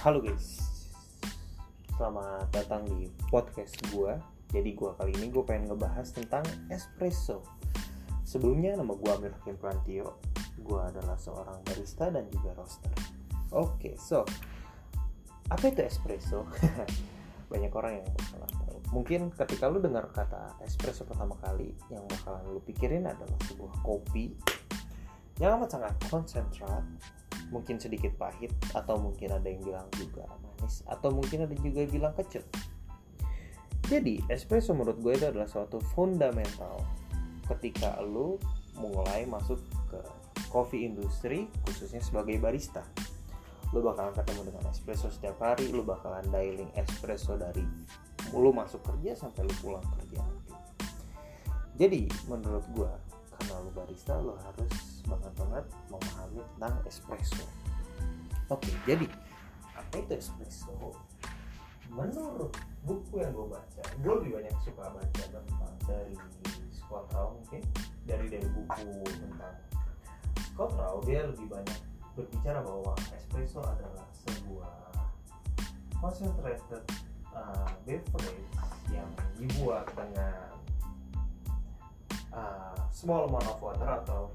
Halo guys, selamat datang di podcast gue. Jadi gue kali ini gue pengen ngebahas tentang espresso. Sebelumnya nama gue Amir Hakim Prantio. Gue adalah seorang barista dan juga roaster. Oke, so apa itu espresso? Banyak orang yang bakalan tahu. Mungkin ketika lu dengar kata espresso pertama kali, yang bakalan lu pikirin adalah sebuah kopi yang amat sangat konsentrat mungkin sedikit pahit atau mungkin ada yang bilang juga manis atau mungkin ada juga yang bilang kecut jadi espresso menurut gue itu adalah suatu fundamental ketika lu mulai masuk ke coffee industry khususnya sebagai barista. Lu bakalan ketemu dengan espresso setiap hari lu bakalan dialing espresso dari lu masuk kerja sampai lu pulang kerja. Jadi menurut gue karena lu barista lu harus banget banget memahami tentang espresso. Oke jadi apa itu espresso? Menurut buku yang gue baca gue lebih banyak suka baca tentang dari Scott Rao mungkin dari dari buku tentang Scott Rao dia lebih banyak berbicara bahwa espresso adalah sebuah concentrated uh, beverage yang dibuat dengan uh, small amount of water atau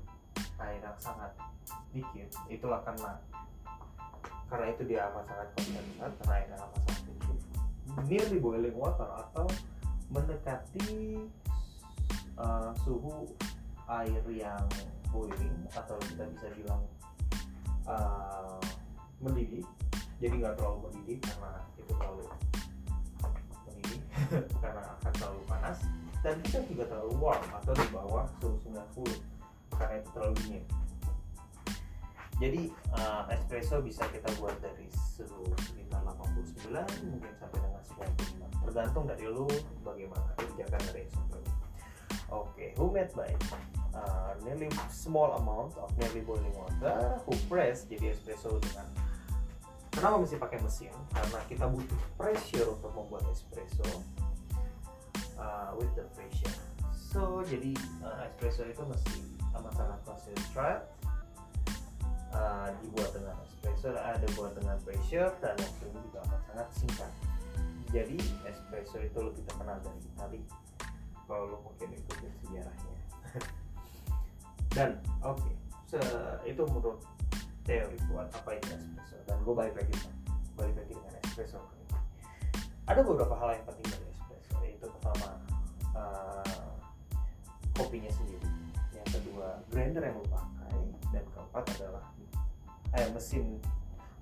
air yang sangat dikit itulah karena karena itu dia amat sangat konsentrat karena airnya amat sangat dikit nearly boiling water atau mendekati uh, suhu air yang boiling atau kita bisa bilang uh, mendidih. Jadi nggak terlalu mendidih karena itu terlalu mendidih karena akan terlalu panas dan kita juga terlalu warm atau di bawah suhu 90 karena itu terlalu dingin. Jadi uh, espresso bisa kita buat dari suhu sekitar 89 mungkin sampai dengan 95 tergantung dari lu bagaimana kebijakan dari espresso. Oke okay, who made by? Uh, nearly small amount of nearly boiling water who press jadi espresso dengan kenapa mesti pakai mesin? Karena kita butuh pressure untuk membuat espresso uh, with the pressure. So jadi uh, espresso itu mesti amat sangat concentrate uh, dibuat dengan espresso ada buat dengan pressure dan waktunya juga amat sangat singkat. Jadi espresso itu lebih terkenal dari Itali kalau lo mungkin ikutin sejarahnya. dan oke, okay, so, itu menurut teori buat apa itu espresso dan gue balik lagi balik lagi dengan espresso ada beberapa hal yang penting dari pertama uh, kopinya sendiri. Yang kedua grinder yang lo pakai. Dan keempat adalah eh, mesin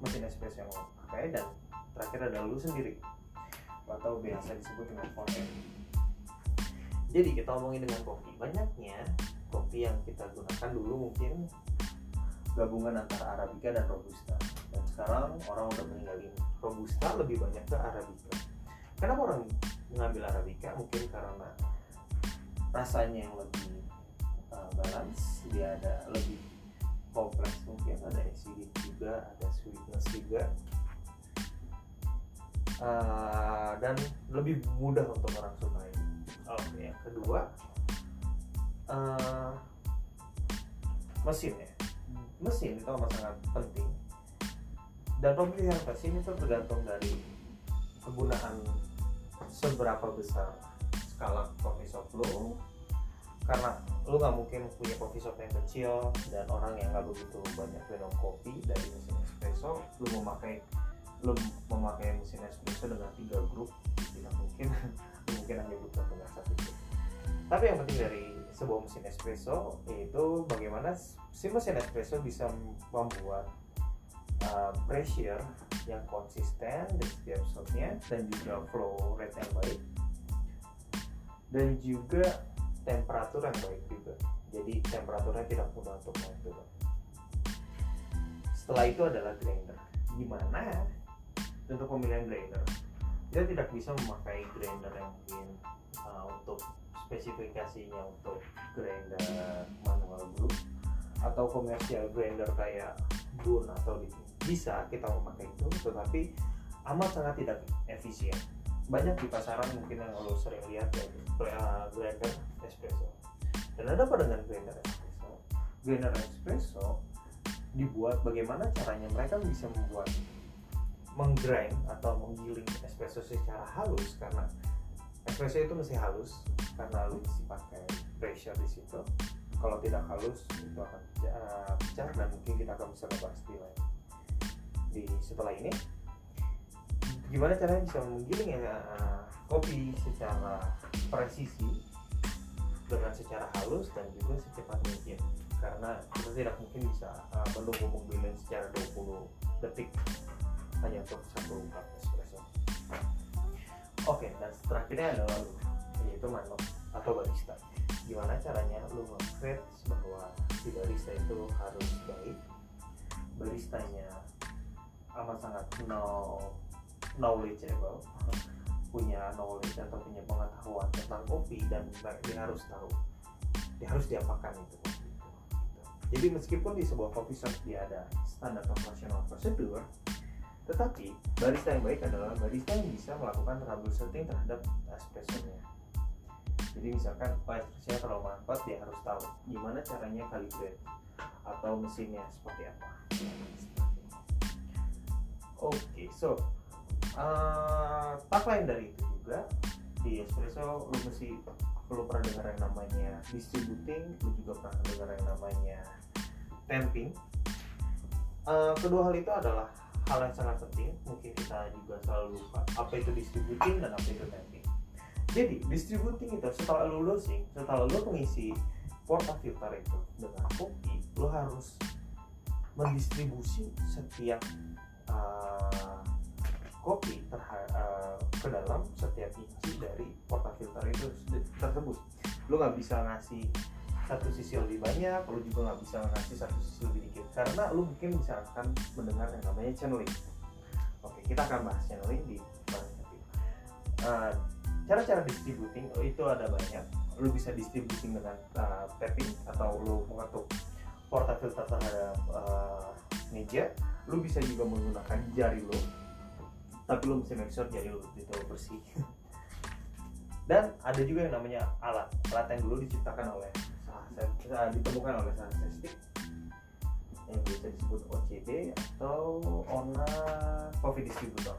mesin espresso yang lo pakai. Dan terakhir adalah lu sendiri. Atau biasa disebut dengan fountain jadi kita ngomongin dengan kopi. Banyaknya kopi yang kita gunakan dulu mungkin gabungan antara arabica dan robusta. Dan sekarang orang udah meninggalin robusta lebih banyak ke arabica. Kenapa orang mengambil arabica mungkin karena rasanya yang lebih uh, balance dia ada lebih kompleks mungkin ada acidic juga ada sweetness juga. Uh, dan lebih mudah untuk orang sukai oke. Okay, yang kedua uh, mesin ya. Mesin itu amat sangat penting. Dan pemilihan mesin itu tergantung dari kegunaan seberapa besar skala coffee shop lo? Karena lu nggak mungkin punya coffee shop yang kecil dan orang yang nggak begitu banyak minum kopi dari mesin espresso lu memakai lu memakai mesin espresso dengan tiga grup tidak mungkin mungkin hanya butuh dengan satu grup. Tapi yang penting dari sebuah mesin espresso yaitu bagaimana si mesin espresso bisa membuat uh, pressure yang konsisten di setiap shotnya dan juga flow rate yang baik. Dan juga temperatur yang baik juga. Jadi temperaturnya tidak mudah untuk naik setelah itu adalah grinder. Gimana? Untuk pemilihan grinder. Kita tidak bisa memakai grinder yang mungkin uh, untuk spesifikasinya untuk grinder manual brew atau komersial grinder kayak Boon atau di bisa kita memakai itu tetapi amat sangat tidak efisien. Banyak di pasaran mungkin yang lo sering lihat ya grinder espresso. Dan ada apa dengan grinder espresso? Grinder espresso dibuat bagaimana caranya mereka bisa membuat menggrind atau menggiling espresso secara halus karena espresso itu mesti halus karena lu mesti pakai pressure di situ. Kalau tidak halus itu akan uh, pecah dan mungkin kita akan bisa membahas di lain di setelah ini. Gimana caranya bisa menggiling ya uh, kopi secara presisi dengan secara halus dan juga secepat mungkin? Karena kita tidak mungkin bisa uh, menunggu menggiling secara 20 detik hanya untuk satu cup espresso. Oke dan terakhirnya adalah lu yaitu manok atau barista. Gimana caranya lu nge bahwa si barista itu harus baik? Baristanya amat sangat no knowledgeable punya knowledge atau punya pengetahuan tentang kopi dan dia harus tahu dia harus diapakan itu jadi meskipun di sebuah coffee shop dia ada standar operasional prosedur tetapi barista yang baik adalah barista yang bisa melakukan troubleshooting terhadap espresso-nya. Jadi misalkan oh espresso terlalu manfaat dia harus tahu gimana caranya calibrate atau mesinnya seperti apa. Oke, okay, so uh, lain dari itu juga di espresso lu mesti perlu pernah dengar yang namanya distributing, lu juga pernah dengar yang namanya tamping. Uh, kedua hal itu adalah hal yang sangat penting mungkin kita juga selalu lupa apa itu distributing dan apa itu tamping jadi distributing itu setelah lu dosing setelah lu mengisi portafilter itu dengan kopi lu harus mendistribusi setiap inci dari portafilter itu tersebut. Lu nggak bisa ngasih satu sisi lebih banyak lu juga nggak bisa ngasih satu sisi lebih dikit. Karena lu mungkin bisa akan mendengar yang namanya channeling. Oke kita akan bahas channeling di uh, cara-cara distributing itu ada banyak. Lu bisa distributing dengan uh, tapping atau lu mengetuk portafilter terhadap uh, meja. Lu bisa juga menggunakan jari lu tapi lu mesti make sure jari lu itu bersih. Dan ada juga yang namanya alat. Alat yang dulu diciptakan oleh uh, ditemukan oleh statistik yang bisa disebut OCD atau ONA Coffee Distributor.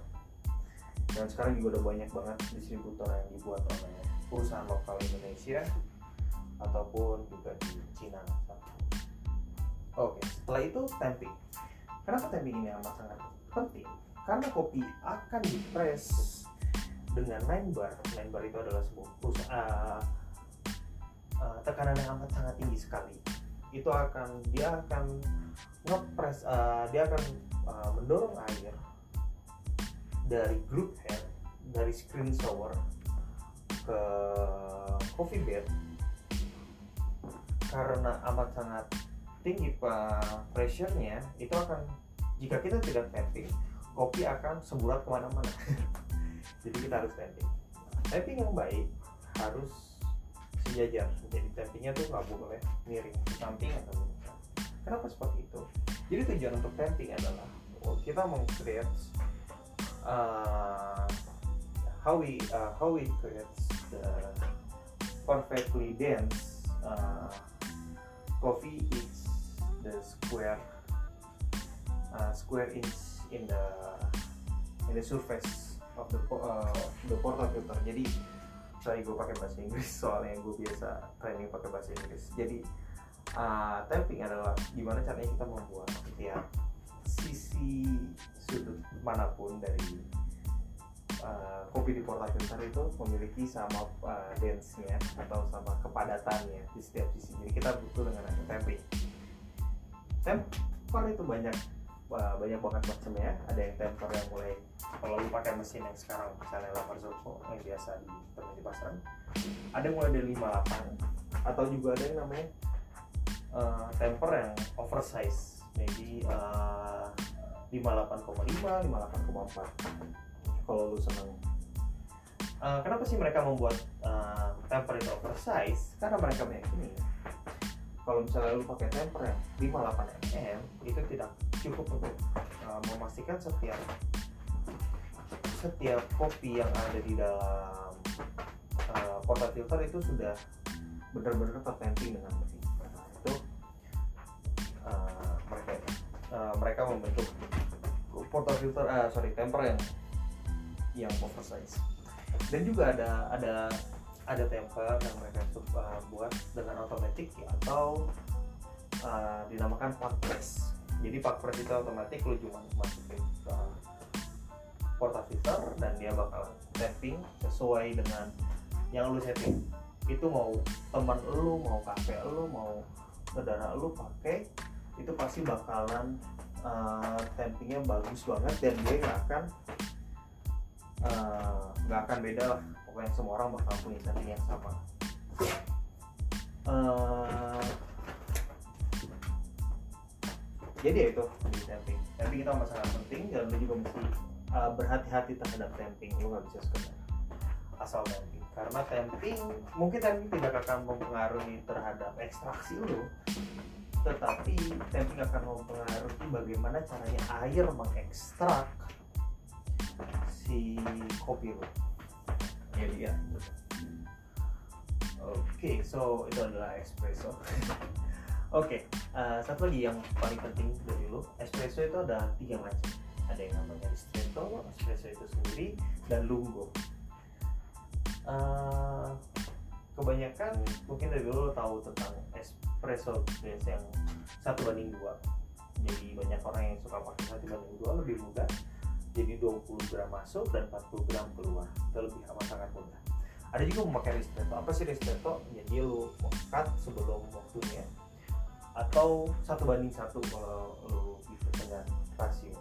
Dan sekarang juga udah banyak banget distributor yang dibuat oleh perusahaan lokal Indonesia ataupun juga di Cina. Oke setelah itu tamping. Kenapa tamping ini amat sangat penting karena kopi akan dipres dengan 9 bar. 9 bar itu adalah sebuah perusahaan uh, tekanan yang amat sangat tinggi sekali. Itu akan dia akan ngepres uh, dia akan uh, mendorong air dari group head dari screen shower ke coffee bed. Karena amat sangat tinggi pressure-nya itu akan jika kita tidak tapping kopi akan semburat ke mana-mana. Jadi kita harus tapping tapping yang baik harus sejajar. Jadi tappingnya tuh nggak boleh miring ke samping atau miring kenapa seperti itu? Jadi tujuan untuk tapping adalah oh, kita mau create uh, how we uh, how we create the perfectly dense uh, coffee is the square uh, square inch in the in the surface of the uh, the portal filter. Jadi sorry gue pakai bahasa Inggris soalnya gue biasa training pakai bahasa Inggris. Jadi uh, tapping adalah gimana caranya kita membuat ya sisi sudut mana pun dari uh, kopi di portal filter itu memiliki sama uh, densenya atau sama kepadatannya di setiap sisi. Jadi kita butuh dengan tapping temper itu banyak banyak banget macamnya ada yang temper yang mulai kalau lu pakai mesin yang sekarang misalnya lapar Zoko yang biasa di temen di pasaran ada mulai dari 58 atau juga ada yang namanya uh, temper yang oversize maybe uh, 58,5 58,4 kalau lu seneng. Uh, kenapa sih mereka membuat uh, temper itu oversize? Karena mereka meyakini kalau misalnya lu pakai temper yang 58 mm itu tidak cukup untuk uh, memastikan setiap setiap kopi yang ada di dalam uh, porta filter itu sudah benar-benar tertamping dengan mesin. Nah, itu uh, mereka uh, mereka membentuk portafilter ah sorry temper yang yang oversize. Dan juga ada ada ada temper yang mereka uh, buat dengan otomatis atau uh, dinamakan park press jadi press itu otomatis lu cuma masukin uh, portafilter dan dia bakal tapping sesuai dengan yang lu setting. Itu mau teman lu mau kakek lu mau saudara lu pakai itu pasti bakalan uh, tappingnya bagus banget dan dia nggak akan nggak uh, akan beda lah. Pokoknya semua orang bakal punya setting yang sama. Uh, jadi ya itu di tapping itu amat sangat penting dan lu juga mesti uh, berhati-hati terhadap tapping lu nggak bisa sekedar asal tapping karena tapping mungkin tapping tidak akan mempengaruhi terhadap ekstraksi lu tetapi tapping akan mempengaruhi bagaimana caranya air mengekstrak si kopi lo jadi ya oke okay, so itu adalah espresso oke okay, uh, satu lagi yang paling penting dari lo espresso itu ada tiga macam. Ada yang namanya ristretto espresso itu sendiri dan lungo uh, kebanyakan mungkin dari dulu tahu tentang espresso base yang satu banding dua. Jadi banyak orang yang suka pakai satu banding dua lebih mudah. Jadi 20 gram masuk dan 40 gram keluar. Itu lebih sangat mudah. Ada juga memakai ristretto. Apa sih ristretto? Jadi lu cut sebelum waktunya atau satu banding satu kalau lu gitu dengan rasio.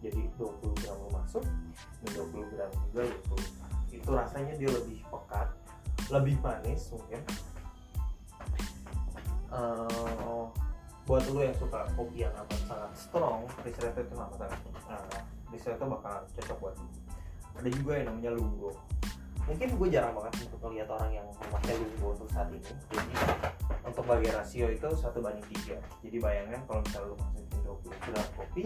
Jadi 20 gram lu masuk dan 20 gram juga lu keluar itu rasanya dia lebih pekat lebih manis mungkin. Uh, buat lo yang suka kopi yang amat sangat strong ristretto itu amat sangat uh, ristretto bakal cocok buat lo ada juga yang namanya lungo. Mungkin gue jarang banget untuk melihat orang yang memakai lungo untuk saat ini. Jadi untuk bagi rasio itu satu banding tiga. Jadi bayangkan kalau misalnya lo masukin 20 gram kopi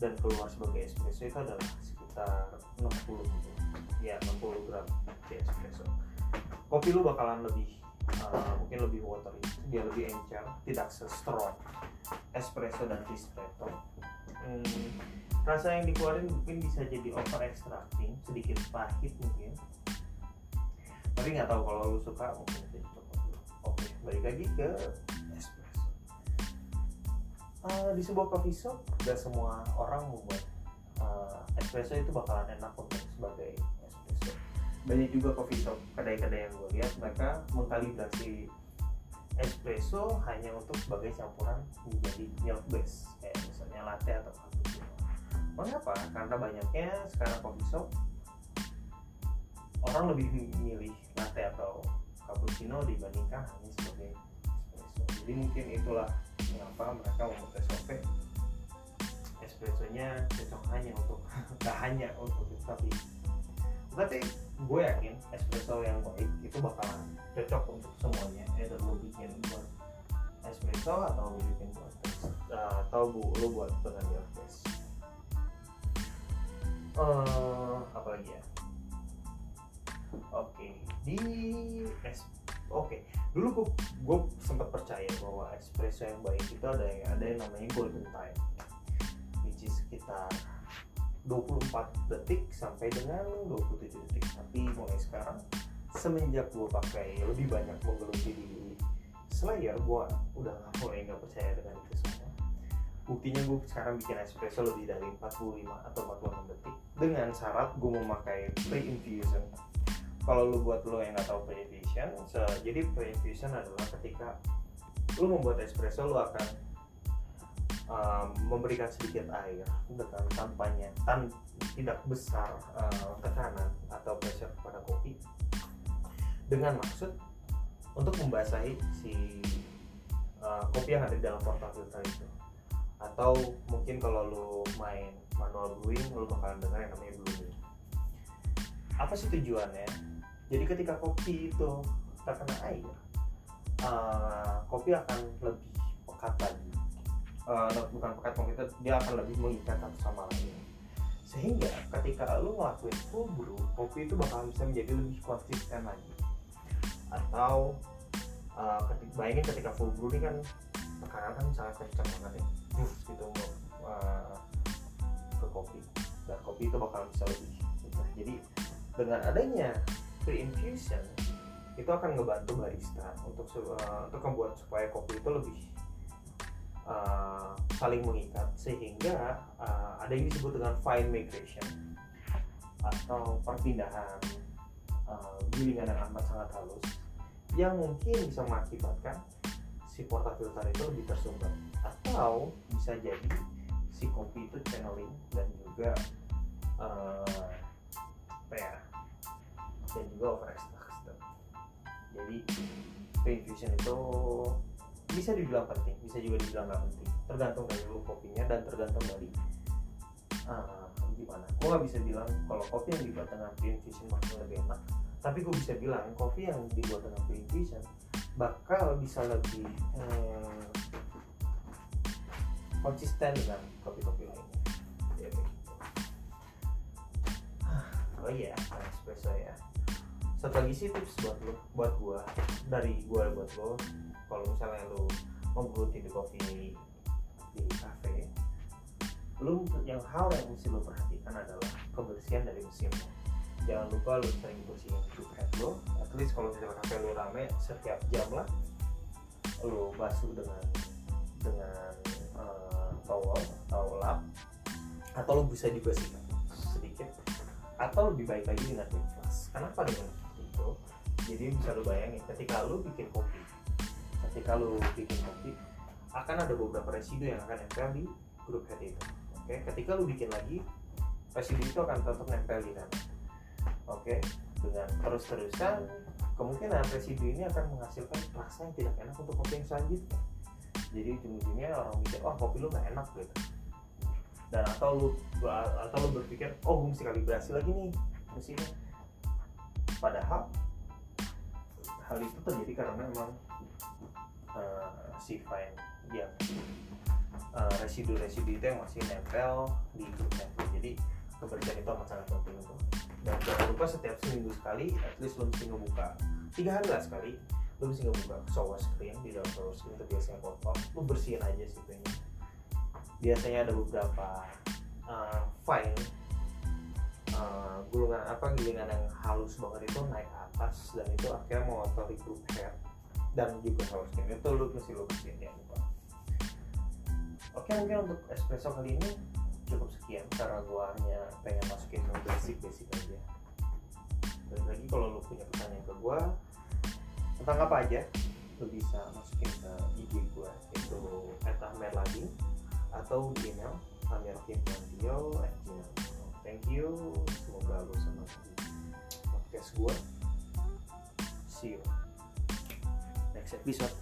dan keluar sebagai espresso itu adalah sekitar 60 gitu. Ya 60 gram di espresso. Kopi lu bakalan lebih uh, mungkin lebih watery dia lebih encer tidak se-strong espresso dan ristretto. Hmm, rasa yang dikeluarin mungkin bisa jadi over extracting sedikit pahit mungkin. Tapi nggak tahu kalau lu suka mungkin coba oke balik lagi ke espresso uh, di sebuah coffee shop gak semua orang membuat uh, espresso itu bakalan enak untuk sebagai espresso banyak juga coffee shop kedai-kedai yang gue lihat mereka mengkalibrasi espresso hanya untuk sebagai campuran menjadi milk base kayak misalnya latte atau cappuccino. Mengapa? Karena banyaknya sekarang coffee shop orang lebih memilih latte atau cappuccino dibandingkan hanya sebagai espresso. Jadi mungkin itulah mengapa mereka membuat SOP espressonya cocok hanya untuk nggak hanya untuk tapi tapi gue yakin espresso yang baik itu bakalan cocok untuk semuanya either lo bikin buat espresso atau lo bikin buat uh, atau bu lo buat dengan milk base uh, apa lagi ya oke okay. Di es oke. Okay. dulu gue gue sempat percaya bahwa espresso yang baik itu ada yang ada yang namanya golden time. Which is sekitar 24 detik sampai dengan 27 detik. Tapi mulai sekarang semenjak gue pakai lebih banyak menggeluti di Slayer gue udah gak mulai nggak percaya dengan itu semua. Buktinya gue sekarang bikin espresso lebih dari 45 atau 46 detik. Dengan syarat gue memakai pre-infusion kalau lu buat lo yang nggak tahu pre-infusion so, jadi pre-infusion adalah ketika lu membuat espresso lu akan um, memberikan sedikit air dengan tampaknya tan tidak besar uh, tekanan atau pressure kepada kopi. Dengan maksud untuk membasahi si uh, kopi yang ada di dalam portafilter itu. Atau mungkin kalau lo main manual brewing lo bakalan dengar yang namanya blooming apa sih tujuannya jadi ketika kopi itu terkena air uh, kopi akan lebih pekat lagi. Uh, bukan pekat komputer dia akan lebih mengikat satu sama lain. Sehingga ketika lu ngelakuin full brew kopi itu bakal bisa menjadi lebih konsisten lagi. Atau uh, ketika, bayangin ketika full brew ini kan tekanan kan sangat kencang banget ya. Buf, gitu uh, ke kopi. Dan kopi itu bakal bisa lebih gitu. jadi dengan adanya pre-infusion itu akan ngebantu barista untuk uh, untuk membuat supaya kopi itu lebih uh, saling mengikat sehingga uh, ada yang disebut dengan fine migration atau perpindahan uh, gilingan yang amat sangat halus yang mungkin bisa mengakibatkan si portafilter itu lebih tersumbat atau bisa jadi si kopi itu channeling dan juga uh, apa ya dan juga overextract jadi pre-infusion itu bisa dibilang penting bisa juga dibilang nggak penting. Tergantung dari lu kopinya dan tergantung dari uh, gimana. Gue nggak bisa bilang kalau kopi yang dibuat dengan pre-infusion makin lebih enak tapi gue bisa bilang kopi yang dibuat dengan pre-infusion bakal bisa lebih hmm, konsisten dengan kopi-kopi lainnya. Ya, gitu. oh iya espresso ya satu lagi sih tips buat lo buat gua dari gua buat lo kalau misalnya lo berhenti di kopi di cafe lu yang hal yang mesti lo perhatikan adalah kebersihan dari mesinnya jangan lupa lu sering bersihin head lo at least kalau misalnya kafe lu rame setiap jam lah lu basuh dengan dengan uh, towel atau lap atau lu bisa dibersihkan sedikit atau lebih baik lagi dengan kipas kenapa dengan jadi bisa lu bayangin ketika lu bikin kopi ketika lu bikin kopi akan ada beberapa residu yang akan nempel di grup head itu. Oke ketika lu bikin lagi residu itu akan tetap nempel di sana oke dengan terus-terusan kemungkinan residu ini akan menghasilkan rasa yang tidak enak untuk kopi yang selanjutnya. Jadi ujung-ujungnya orang mikir oh kopi lu nggak enak gitu. Dan atau lu atau lu berpikir oh gue mesti kalibrasi lagi nih mesinnya. Padahal hal itu terjadi karena memang uh, si fine ya uh, residu-residu itu yang masih nempel di grupnya jadi kebersihan itu amat sangat penting itu dan jangan lupa setiap seminggu sekali at least lo mesti ngebuka. Tiga hari lah sekali lo mesti ngebuka. Shower screen di dalam shower screen itu biasanya kotor. Lo bersihin aja sih kayaknya. Biasanya ada beberapa uh, fine gulungan apa gilingan yang halus banget itu naik atas dan itu akhirnya mengotori group hair dan juga shower screen itu lu mesti bersihin ya lupa oke mungkin untuk espresso kali ini cukup sekian karena gua hanya pengen masukin yang basic basic aja. Dan lagi kalau lu punya pertanyaan ke gua tentang apa aja lu bisa masukin ke IG gua itu @ahmerlagi atau di email amirkintandio thank you. Semoga lo sama podcast gue see you. Next episode.